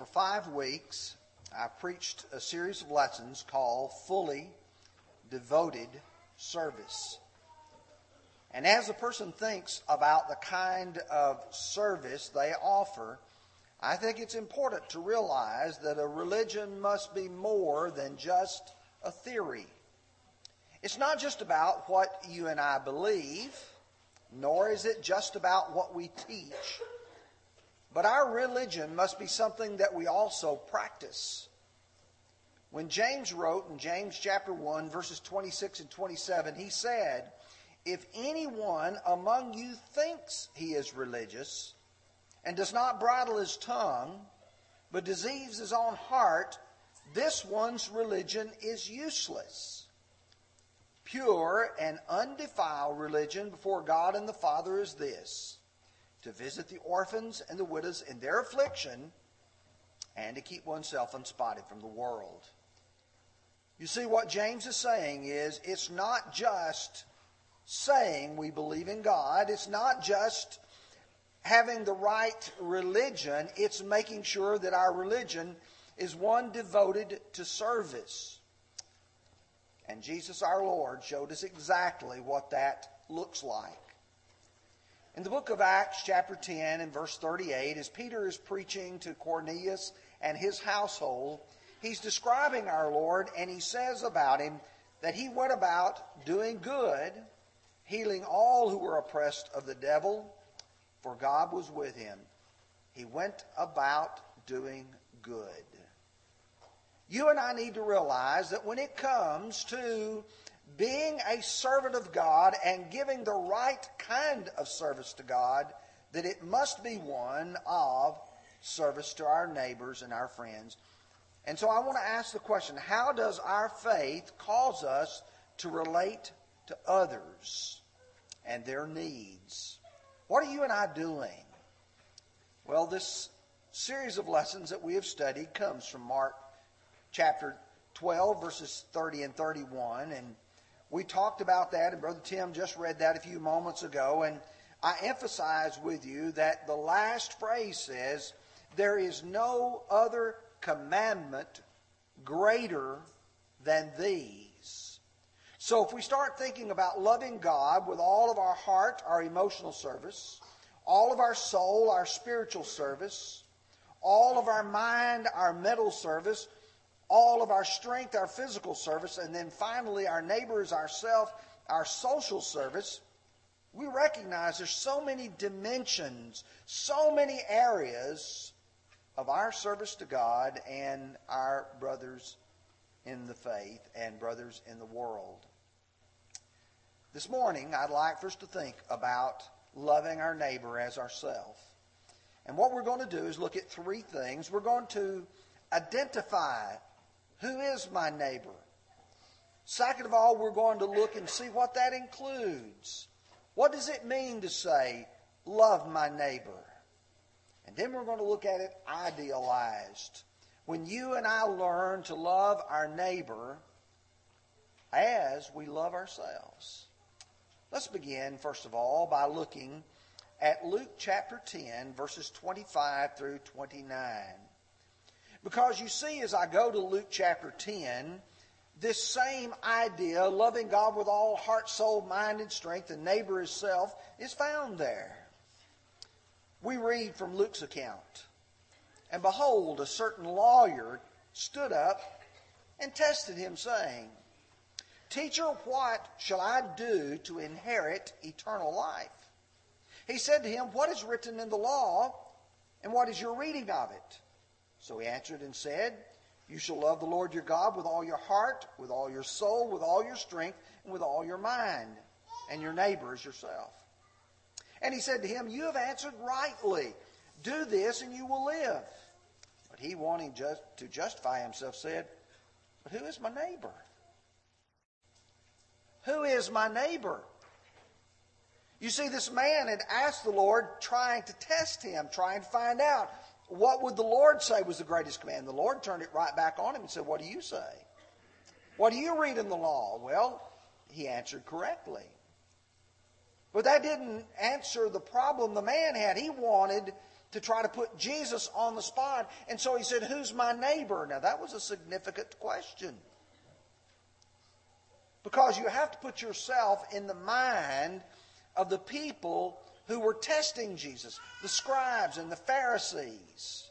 for five weeks, I preached a series of lessons called Fully Devoted Service. And as a person thinks about the kind of service they offer, I think it's important to realize that a religion must be more than just a theory. It's not just about what you and I believe, nor is it just about what we teach. But our religion must be something that we also practice. When James wrote in James chapter 1, verses 26 and 27, he said, If anyone among you thinks he is religious and does not bridle his tongue, but deceives his own heart, this one's religion is useless. Pure and undefiled religion before God and the Father is this to visit the orphans and the widows in their affliction, and to keep oneself unspotted from the world. You see, what James is saying is it's not just saying we believe in God, it's not just having the right religion, it's making sure that our religion is one devoted to service. And Jesus our Lord showed us exactly what that looks like. In the book of Acts, chapter 10, and verse 38, as Peter is preaching to Cornelius and his household, he's describing our Lord, and he says about him that he went about doing good, healing all who were oppressed of the devil, for God was with him. He went about doing good. You and I need to realize that when it comes to being a servant of God and giving the right kind of service to God, that it must be one of service to our neighbors and our friends. And so I want to ask the question how does our faith cause us to relate to others and their needs? What are you and I doing? Well, this series of lessons that we have studied comes from Mark chapter 12, verses 30 and 31. And we talked about that, and Brother Tim just read that a few moments ago. And I emphasize with you that the last phrase says, There is no other commandment greater than these. So if we start thinking about loving God with all of our heart, our emotional service, all of our soul, our spiritual service, all of our mind, our mental service, all of our strength, our physical service, and then finally our neighbors, ourself, our social service, we recognize there's so many dimensions, so many areas of our service to God and our brothers in the faith and brothers in the world. This morning, I'd like for us to think about loving our neighbor as ourselves. And what we're going to do is look at three things. We're going to identify who is my neighbor? Second of all, we're going to look and see what that includes. What does it mean to say, love my neighbor? And then we're going to look at it idealized. When you and I learn to love our neighbor as we love ourselves. Let's begin, first of all, by looking at Luke chapter 10, verses 25 through 29. Because you see, as I go to Luke chapter 10, this same idea, loving God with all heart, soul, mind, and strength, and neighbor as self, is found there. We read from Luke's account. And behold, a certain lawyer stood up and tested him, saying, Teacher, what shall I do to inherit eternal life? He said to him, What is written in the law, and what is your reading of it? So he answered and said, You shall love the Lord your God with all your heart, with all your soul, with all your strength, and with all your mind, and your neighbor as yourself. And he said to him, You have answered rightly. Do this and you will live. But he, wanting just to justify himself, said, But who is my neighbor? Who is my neighbor? You see, this man had asked the Lord, trying to test him, trying to find out what would the Lord say was the greatest command? The Lord turned it right back on him and said, What do you say? What do you read in the law? Well, he answered correctly. But that didn't answer the problem the man had. He wanted to try to put Jesus on the spot. And so he said, Who's my neighbor? Now, that was a significant question. Because you have to put yourself in the mind of the people who were testing Jesus, the scribes and the Pharisees.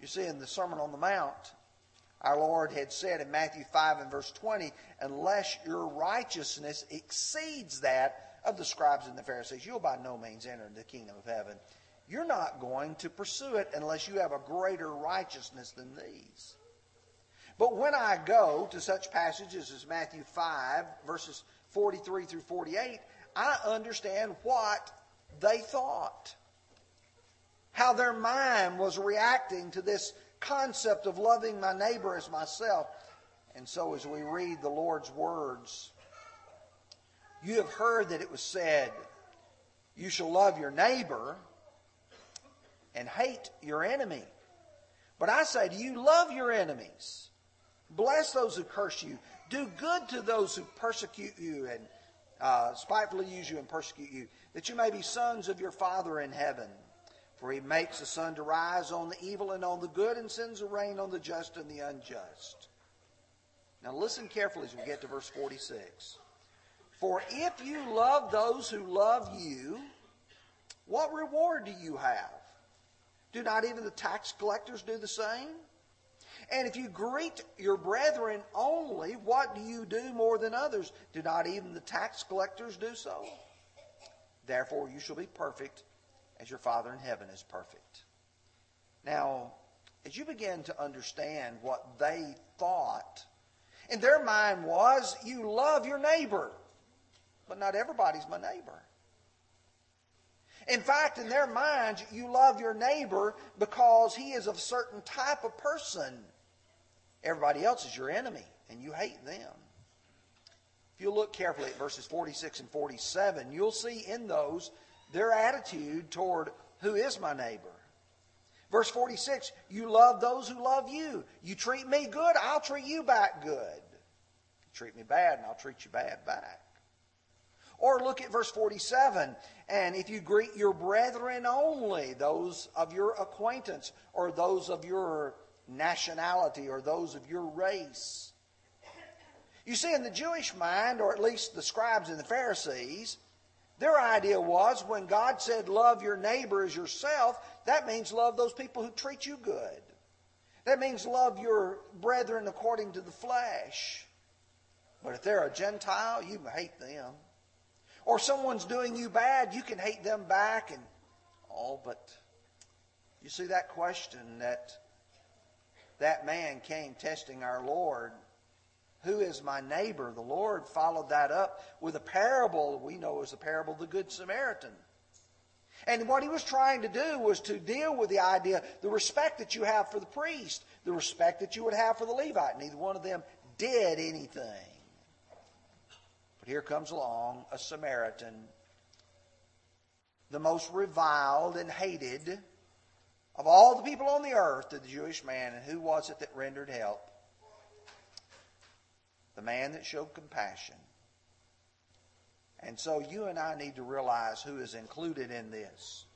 You see, in the Sermon on the Mount, our Lord had said in Matthew 5 and verse 20, unless your righteousness exceeds that of the scribes and the Pharisees, you'll by no means enter the kingdom of heaven. You're not going to pursue it unless you have a greater righteousness than these. But when I go to such passages as Matthew 5, verses 43 through 48, I understand what they thought. How their mind was reacting to this concept of loving my neighbor as myself. And so, as we read the Lord's words, you have heard that it was said, You shall love your neighbor and hate your enemy. But I say to you, love your enemies. Bless those who curse you. Do good to those who persecute you and uh, spitefully use you and persecute you, that you may be sons of your Father in heaven. For he makes the sun to rise on the evil and on the good, and sends the rain on the just and the unjust. Now listen carefully as we get to verse 46. For if you love those who love you, what reward do you have? Do not even the tax collectors do the same? And if you greet your brethren only, what do you do more than others? Do not even the tax collectors do so? Therefore, you shall be perfect as your Father in heaven is perfect. Now, as you begin to understand what they thought, in their mind was, you love your neighbor, but not everybody's my neighbor. In fact, in their minds, you love your neighbor because he is of a certain type of person. Everybody else is your enemy, and you hate them. If you look carefully at verses 46 and 47, you'll see in those their attitude toward who is my neighbor. Verse 46 You love those who love you. You treat me good, I'll treat you back good. You treat me bad, and I'll treat you bad back. Or look at verse 47. And if you greet your brethren only, those of your acquaintance, or those of your nationality, or those of your race. You see, in the Jewish mind, or at least the scribes and the Pharisees, their idea was when God said, Love your neighbor as yourself, that means love those people who treat you good. That means love your brethren according to the flesh. But if they're a Gentile, you hate them or someone's doing you bad, you can hate them back and all, but you see that question that that man came testing our Lord. Who is my neighbor? The Lord followed that up with a parable we know as the parable of the Good Samaritan. And what he was trying to do was to deal with the idea, the respect that you have for the priest, the respect that you would have for the Levite. Neither one of them did anything. But here comes along a Samaritan, the most reviled and hated of all the people on the earth to the Jewish man. And who was it that rendered help? The man that showed compassion. And so you and I need to realize who is included in this.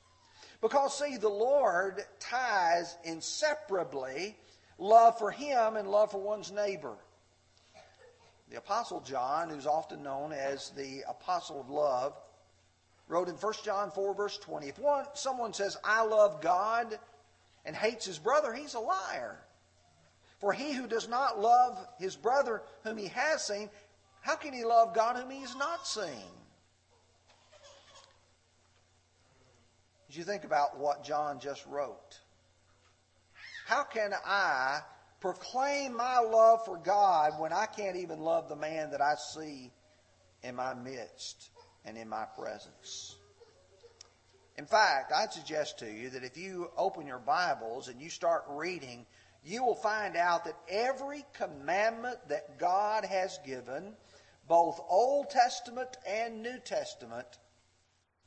Because, see, the Lord ties inseparably love for Him and love for one's neighbor. The Apostle John, who's often known as the Apostle of Love, wrote in 1 John 4, verse 20 If one, someone says, I love God, and hates his brother, he's a liar. For he who does not love his brother whom he has seen, how can he love God whom he has not seen? As you think about what John just wrote, how can I proclaim my love for God when I can't even love the man that I see in my midst and in my presence. In fact, I'd suggest to you that if you open your Bibles and you start reading, you will find out that every commandment that God has given, both Old Testament and New Testament,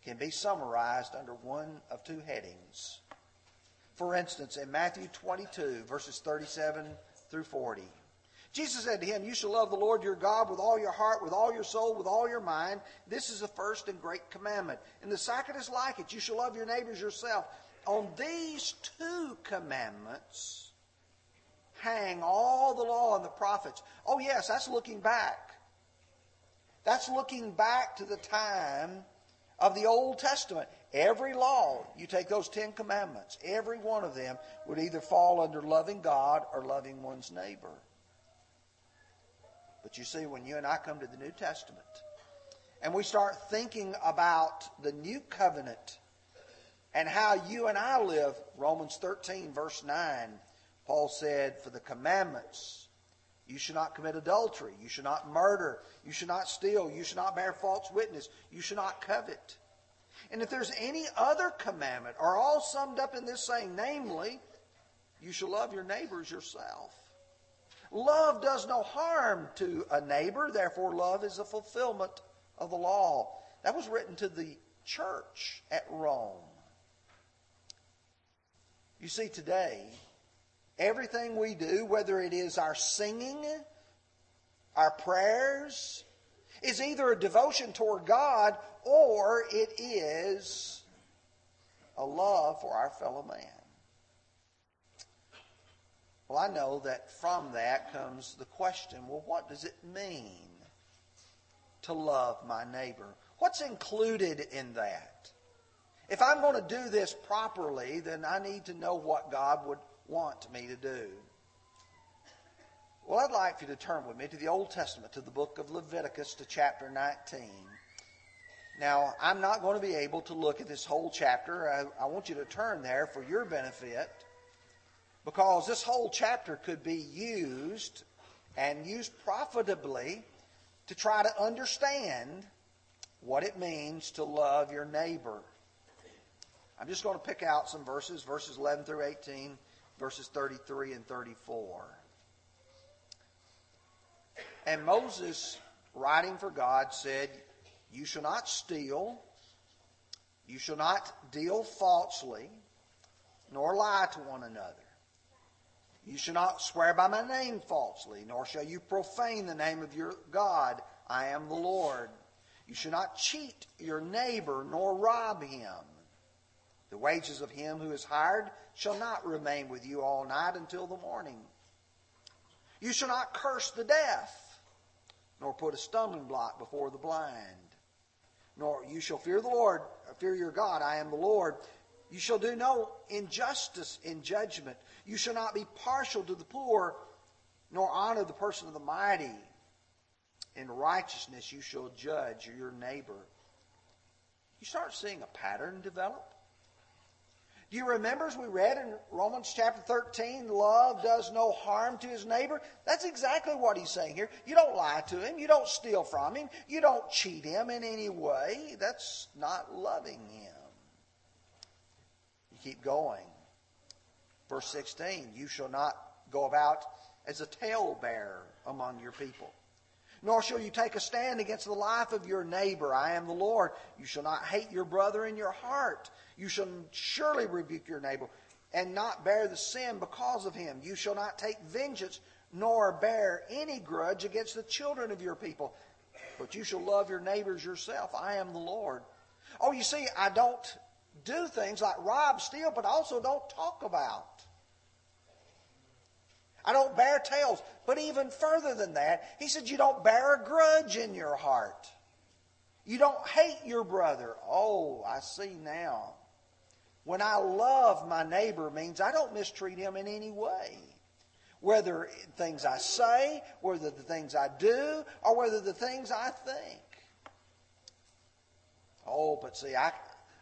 can be summarized under one of two headings. For instance, in Matthew 22, verses 37 through 40, Jesus said to him, You shall love the Lord your God with all your heart, with all your soul, with all your mind. This is the first and great commandment. And the second is like it. You shall love your neighbors yourself. On these two commandments hang all the law and the prophets. Oh, yes, that's looking back. That's looking back to the time of the Old Testament. Every law, you take those Ten Commandments, every one of them would either fall under loving God or loving one's neighbor. But you see, when you and I come to the New Testament and we start thinking about the new covenant and how you and I live, Romans 13, verse 9, Paul said, For the commandments, you should not commit adultery, you should not murder, you should not steal, you should not bear false witness, you should not covet. And if there's any other commandment, are all summed up in this saying, namely, you shall love your neighbors yourself. Love does no harm to a neighbor, therefore, love is a fulfillment of the law. That was written to the church at Rome. You see, today, everything we do, whether it is our singing, our prayers, is either a devotion toward God or it is a love for our fellow man. Well, I know that from that comes the question well, what does it mean to love my neighbor? What's included in that? If I'm going to do this properly, then I need to know what God would want me to do. Well, I'd like for you to turn with me to the Old Testament, to the book of Leviticus, to chapter 19. Now, I'm not going to be able to look at this whole chapter. I, I want you to turn there for your benefit because this whole chapter could be used and used profitably to try to understand what it means to love your neighbor. I'm just going to pick out some verses, verses 11 through 18, verses 33 and 34. And Moses, writing for God, said, You shall not steal, you shall not deal falsely, nor lie to one another. You shall not swear by my name falsely, nor shall you profane the name of your God. I am the Lord. You shall not cheat your neighbor, nor rob him. The wages of him who is hired shall not remain with you all night until the morning. You shall not curse the deaf, nor put a stumbling block before the blind. Nor you shall fear the Lord, fear your God. I am the Lord. You shall do no injustice in judgment. You shall not be partial to the poor, nor honor the person of the mighty. In righteousness you shall judge your neighbor. You start seeing a pattern develop. Do you remember as we read in Romans chapter 13, love does no harm to his neighbor? That's exactly what he's saying here. You don't lie to him. You don't steal from him. You don't cheat him in any way. That's not loving him keep going. Verse 16 You shall not go about as a talebearer among your people. Nor shall you take a stand against the life of your neighbor. I am the Lord. You shall not hate your brother in your heart. You shall surely rebuke your neighbor and not bear the sin because of him. You shall not take vengeance nor bear any grudge against the children of your people. But you shall love your neighbors yourself. I am the Lord. Oh, you see, I don't do things like rob, steal, but also don't talk about. I don't bear tales. But even further than that, he said, You don't bear a grudge in your heart. You don't hate your brother. Oh, I see now. When I love my neighbor means I don't mistreat him in any way. Whether things I say, whether the things I do, or whether the things I think. Oh, but see, I,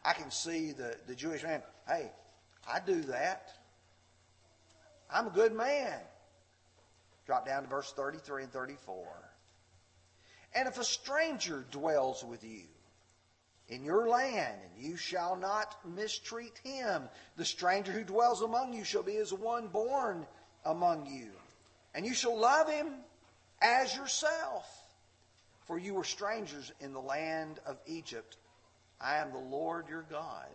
I can see the, the Jewish man, hey, I do that. I'm a good man. Drop down to verse 33 and 34. And if a stranger dwells with you in your land, and you shall not mistreat him, the stranger who dwells among you shall be as one born among you. And you shall love him as yourself. For you were strangers in the land of Egypt. I am the Lord your God.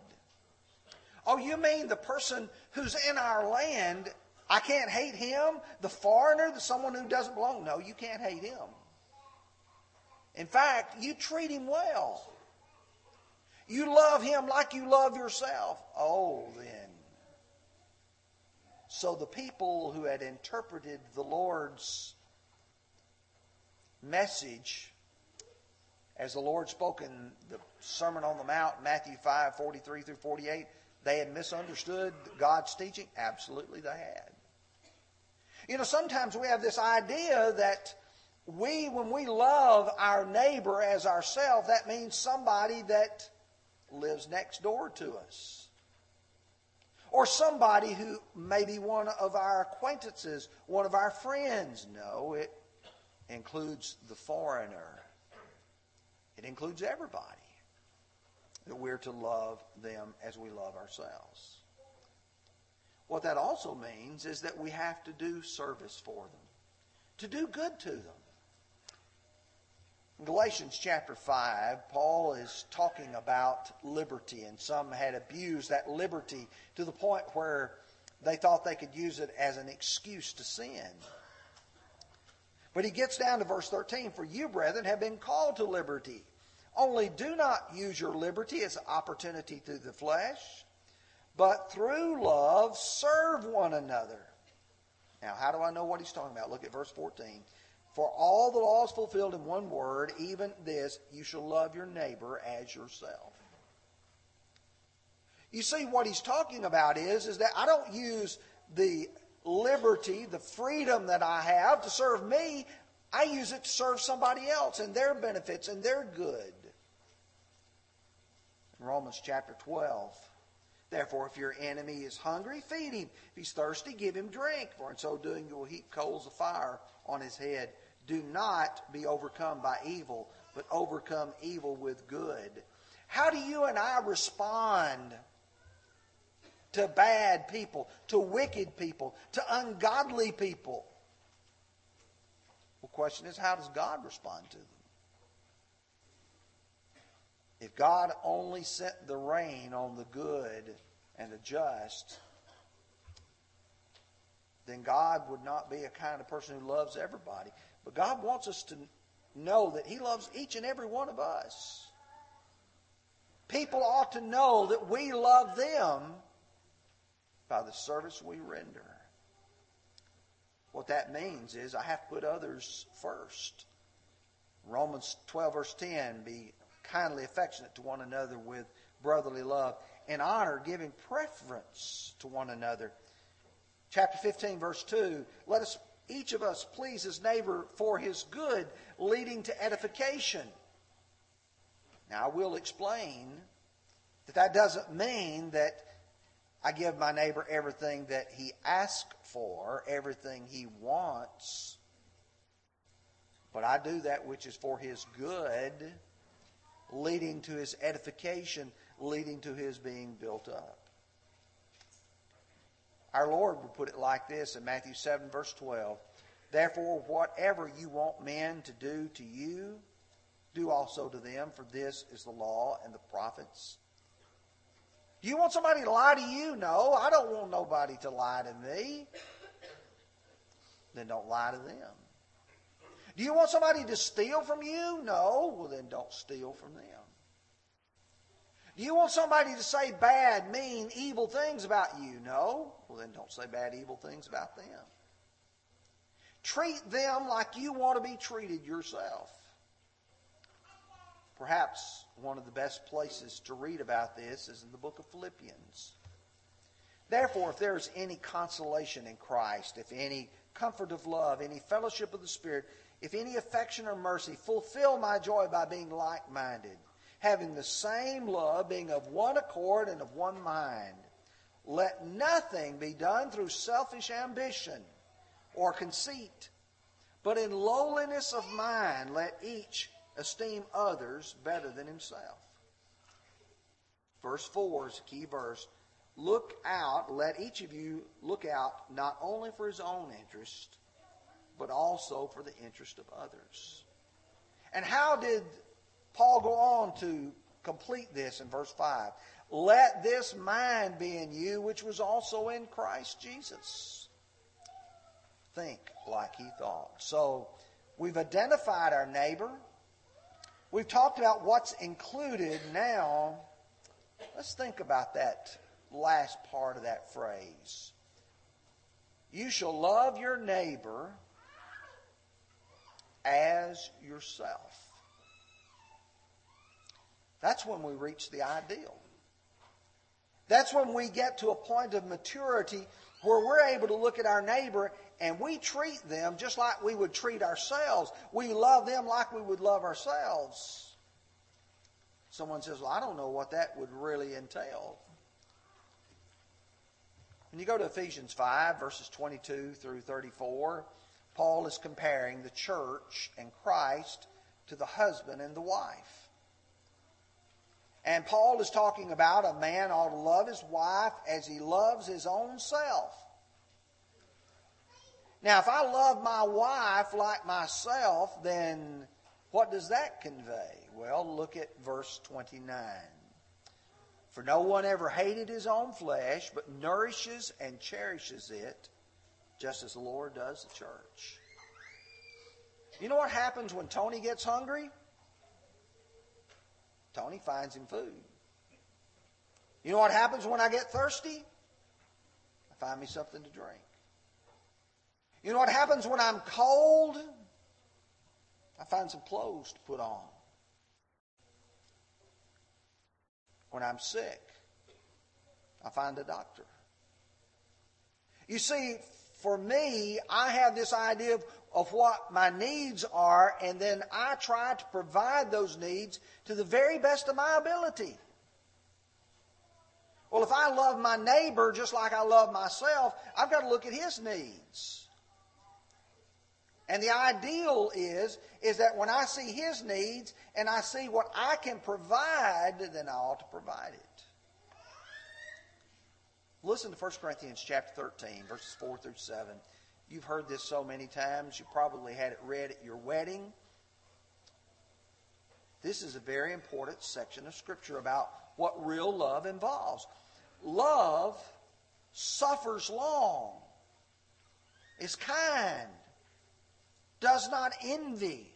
Oh, you mean the person who's in our land I can't hate him, the foreigner, the someone who doesn't belong. No, you can't hate him. In fact, you treat him well. You love him like you love yourself. Oh, then. So the people who had interpreted the Lord's message as the Lord spoke in the Sermon on the Mount, Matthew 5 43 through 48, they had misunderstood God's teaching? Absolutely, they had. You know, sometimes we have this idea that we, when we love our neighbor as ourselves, that means somebody that lives next door to us. Or somebody who may be one of our acquaintances, one of our friends. No, it includes the foreigner. It includes everybody. That we're to love them as we love ourselves. What that also means is that we have to do service for them, to do good to them. In Galatians chapter 5, Paul is talking about liberty, and some had abused that liberty to the point where they thought they could use it as an excuse to sin. But he gets down to verse 13 For you, brethren, have been called to liberty. Only do not use your liberty as opportunity through the flesh, but through love serve one another. Now, how do I know what he's talking about? Look at verse 14. For all the law is fulfilled in one word, even this, you shall love your neighbor as yourself. You see, what he's talking about is, is that I don't use the liberty, the freedom that I have to serve me. I use it to serve somebody else and their benefits and their good. In Romans chapter 12, Therefore, if your enemy is hungry, feed him. If he's thirsty, give him drink. For in so doing, you will heap coals of fire on his head. Do not be overcome by evil, but overcome evil with good. How do you and I respond to bad people, to wicked people, to ungodly people? Well, question is, how does God respond to them? If God only sent the rain on the good and the just, then God would not be a kind of person who loves everybody. But God wants us to know that He loves each and every one of us. People ought to know that we love them by the service we render. What that means is I have to put others first. Romans 12, verse 10 be kindly affectionate to one another with brotherly love. and honor, giving preference to one another. Chapter 15, verse 2 let us, each of us, please his neighbor for his good, leading to edification. Now, I will explain that that doesn't mean that I give my neighbor everything that he asks for, everything he wants. But I do that which is for his good leading to his edification, leading to his being built up. Our Lord would put it like this in Matthew 7, verse 12 Therefore, whatever you want men to do to you, do also to them, for this is the law and the prophets. Do you want somebody to lie to you? No, I don't want nobody to lie to me. Then don't lie to them. Do you want somebody to steal from you? No. Well, then don't steal from them. Do you want somebody to say bad, mean, evil things about you? No. Well, then don't say bad, evil things about them. Treat them like you want to be treated yourself. Perhaps one of the best places to read about this is in the book of Philippians. Therefore, if there is any consolation in Christ, if any comfort of love, any fellowship of the Spirit, if any affection or mercy, fulfill my joy by being like minded, having the same love, being of one accord and of one mind. Let nothing be done through selfish ambition or conceit, but in lowliness of mind, let each esteem others better than himself. Verse 4 is a key verse. Look out, let each of you look out not only for his own interest, but also for the interest of others. And how did Paul go on to complete this in verse 5? Let this mind be in you, which was also in Christ Jesus. think like he thought. So we've identified our neighbor. We've talked about what's included. Now, let's think about that last part of that phrase. You shall love your neighbor as yourself. That's when we reach the ideal. That's when we get to a point of maturity where we're able to look at our neighbor and we treat them just like we would treat ourselves. We love them like we would love ourselves. Someone says, Well, I don't know what that would really entail. When you go to Ephesians 5, verses 22 through 34, Paul is comparing the church and Christ to the husband and the wife. And Paul is talking about a man ought to love his wife as he loves his own self. Now, if I love my wife like myself, then what does that convey? Well, look at verse 29. For no one ever hated his own flesh, but nourishes and cherishes it, just as the Lord does the church. You know what happens when Tony gets hungry? Tony finds him food. You know what happens when I get thirsty? I find me something to drink. You know what happens when I'm cold? I find some clothes to put on. When I'm sick, I find a doctor. You see, for me, I have this idea of, of what my needs are, and then I try to provide those needs to the very best of my ability. Well, if I love my neighbor just like I love myself, I've got to look at his needs. And the ideal is, is that when I see his needs and I see what I can provide, then I ought to provide it. Listen to 1 Corinthians chapter 13, verses 4 through 7. You've heard this so many times. You probably had it read at your wedding. This is a very important section of Scripture about what real love involves. Love suffers long, is kind, does not envy,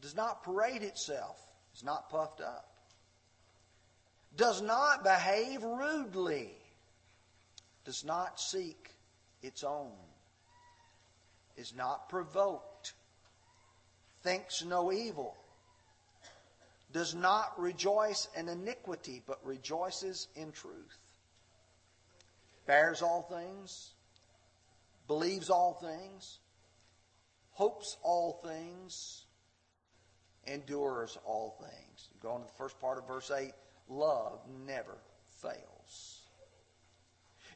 does not parade itself, is not puffed up, does not behave rudely, does not seek its own, is not provoked, thinks no evil, does not rejoice in iniquity, but rejoices in truth, bears all things, believes all things hopes all things, endures all things. Go on to the first part of verse 8 love never fails.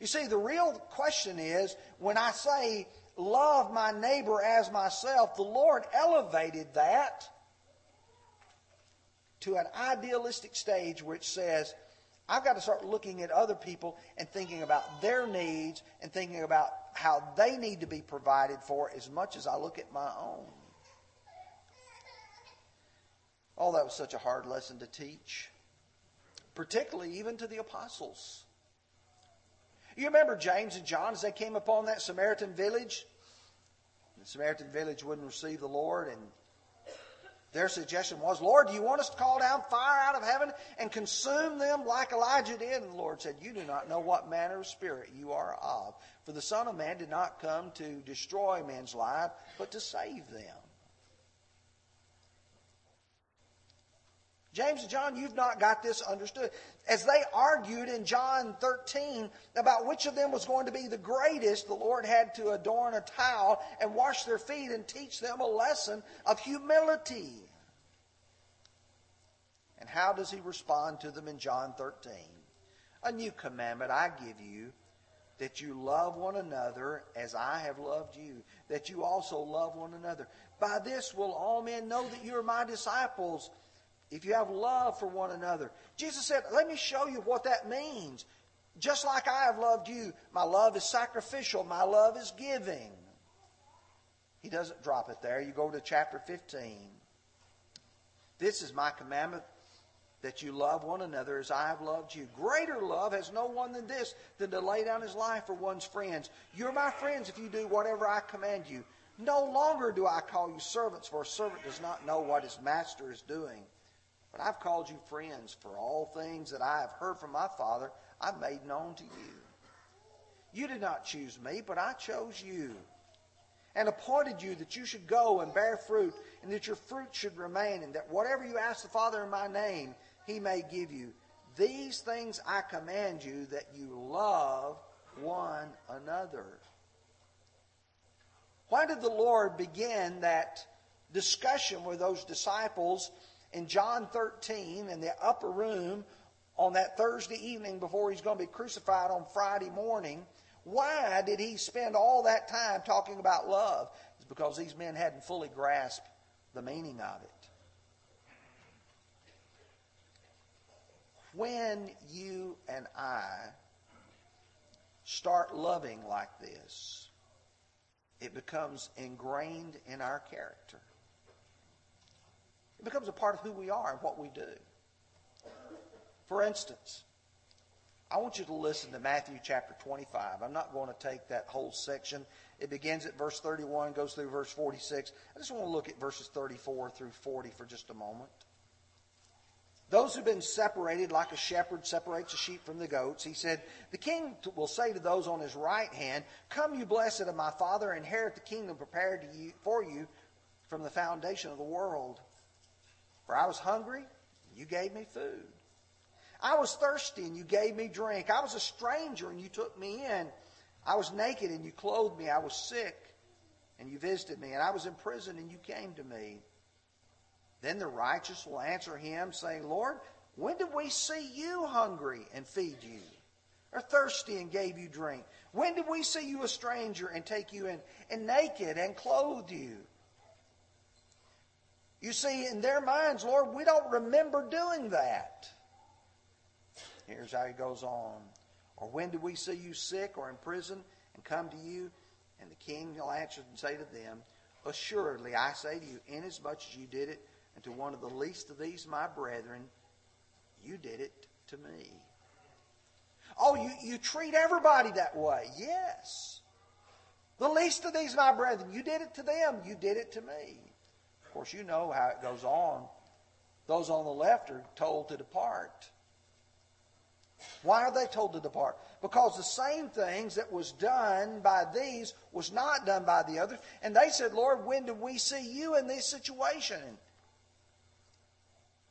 You see, the real question is when I say love my neighbor as myself, the Lord elevated that to an idealistic stage which says, I've got to start looking at other people and thinking about their needs and thinking about how they need to be provided for as much as I look at my own. Oh, that was such a hard lesson to teach, particularly even to the apostles. You remember James and John as they came upon that Samaritan village? The Samaritan village wouldn't receive the Lord, and their suggestion was, Lord, do you want us to call down fire out of heaven and consume them like Elijah did? And the Lord said, You do not know what manner of spirit you are of. For the Son of Man did not come to destroy man's life, but to save them. James and John, you've not got this understood. As they argued in John 13 about which of them was going to be the greatest, the Lord had to adorn a towel and wash their feet and teach them a lesson of humility. And how does he respond to them in John 13? A new commandment I give you that you love one another as I have loved you, that you also love one another. By this will all men know that you are my disciples if you have love for one another. Jesus said, Let me show you what that means. Just like I have loved you, my love is sacrificial, my love is giving. He doesn't drop it there. You go to chapter 15. This is my commandment that you love one another as I have loved you. Greater love has no one than this, than to lay down his life for one's friends. You're my friends if you do whatever I command you. No longer do I call you servants, for a servant does not know what his master is doing. But I've called you friends, for all things that I have heard from my Father I've made known to you. You did not choose me, but I chose you and appointed you that you should go and bear fruit, and that your fruit should remain, and that whatever you ask the Father in my name, he may give you. These things I command you that you love one another. Why did the Lord begin that discussion with those disciples in John 13 in the upper room on that Thursday evening before he's going to be crucified on Friday morning? Why did he spend all that time talking about love? It's because these men hadn't fully grasped the meaning of it. When you and I start loving like this, it becomes ingrained in our character. It becomes a part of who we are and what we do. For instance, I want you to listen to Matthew chapter 25. I'm not going to take that whole section. It begins at verse 31, goes through verse 46. I just want to look at verses 34 through 40 for just a moment. Those who've been separated like a shepherd separates the sheep from the goats, he said, The king will say to those on his right hand, Come, you blessed of my father, inherit the kingdom prepared you, for you from the foundation of the world. For I was hungry, and you gave me food. I was thirsty and you gave me drink. I was a stranger and you took me in. I was naked and you clothed me. I was sick and you visited me. And I was in prison and you came to me. Then the righteous will answer him, saying, Lord, when did we see you hungry and feed you? Or thirsty and gave you drink? When did we see you a stranger and take you in, and naked and clothe you? You see, in their minds, Lord, we don't remember doing that. Here's how he goes on. Or when did we see you sick or in prison and come to you? And the king will answer and say to them, Assuredly, I say to you, inasmuch as you did it unto one of the least of these my brethren, you did it to me. Oh, you, you treat everybody that way. Yes. The least of these my brethren, you did it to them, you did it to me. Course, you know how it goes on. Those on the left are told to depart. Why are they told to depart? Because the same things that was done by these was not done by the others. And they said, Lord, when did we see you in this situation?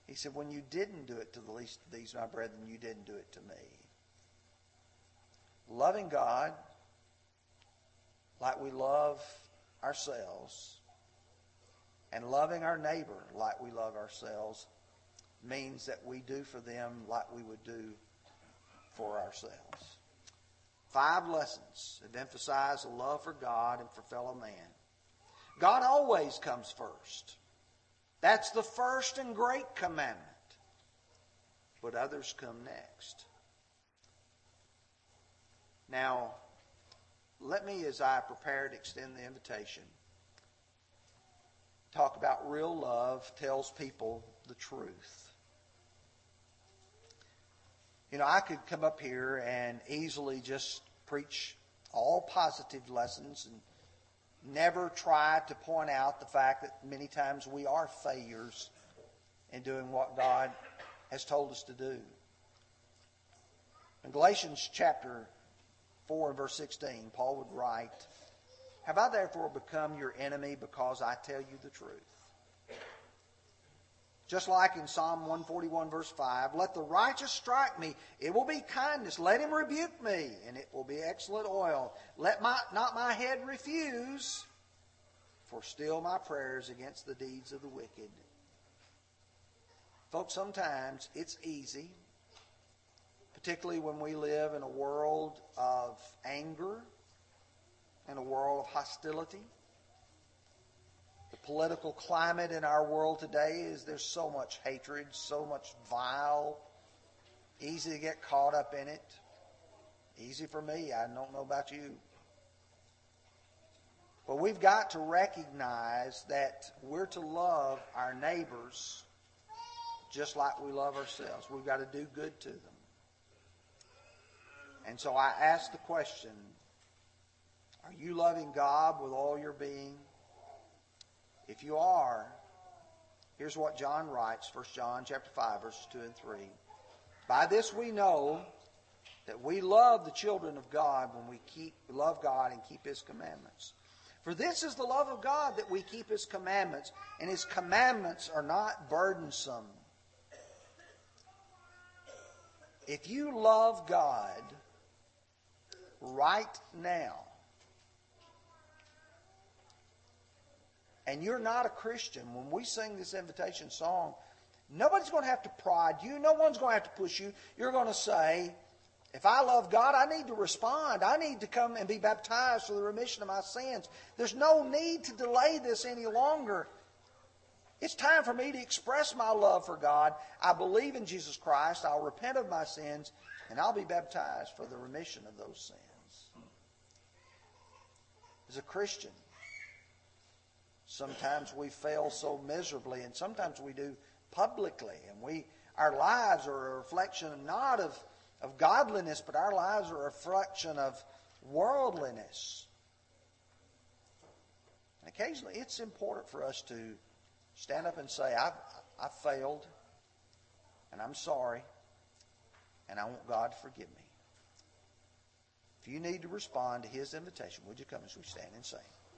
He said, When you didn't do it to the least of these, my brethren, you didn't do it to me. Loving God like we love ourselves and loving our neighbor like we love ourselves means that we do for them like we would do for ourselves. Five lessons that emphasize a love for God and for fellow man. God always comes first. That's the first and great commandment. But others come next. Now, let me, as I prepare to extend the invitation, talk about real love tells people the truth. You know, I could come up here and easily just preach all positive lessons and never try to point out the fact that many times we are failures in doing what God has told us to do. In Galatians chapter 4 and verse 16, Paul would write, Have I therefore become your enemy because I tell you the truth? Just like in Psalm 141, verse 5, let the righteous strike me. It will be kindness. Let him rebuke me, and it will be excellent oil. Let my, not my head refuse, for still my prayers against the deeds of the wicked. Folks, sometimes it's easy, particularly when we live in a world of anger and a world of hostility The political climate in our world today is there's so much hatred, so much vile, easy to get caught up in it. Easy for me. I don't know about you. But we've got to recognize that we're to love our neighbors just like we love ourselves. We've got to do good to them. And so I ask the question Are you loving God with all your being? If you are, here's what John writes, 1 John chapter 5, verses 2 and 3. By this we know that we love the children of God when we keep love God and keep his commandments. For this is the love of God that we keep his commandments, and his commandments are not burdensome. If you love God right now, and you're not a Christian, when we sing this invitation song, nobody's going to have to prod you. No one's going to have to push you. You're going to say, if I love God, I need to respond. I need to come and be baptized for the remission of my sins. There's no need to delay this any longer. It's time for me to express my love for God. I believe in Jesus Christ. I'll repent of my sins, and I'll be baptized for the remission of those sins. As a Christian, sometimes we fail so miserably, and sometimes we do publicly, and we our lives are a reflection not of, of godliness, but our lives are a reflection of worldliness. And occasionally it's important for us to stand up and say, I've, I've failed, and I'm sorry, and I want God to forgive me. If you need to respond to His invitation, would you come as we stand and sing?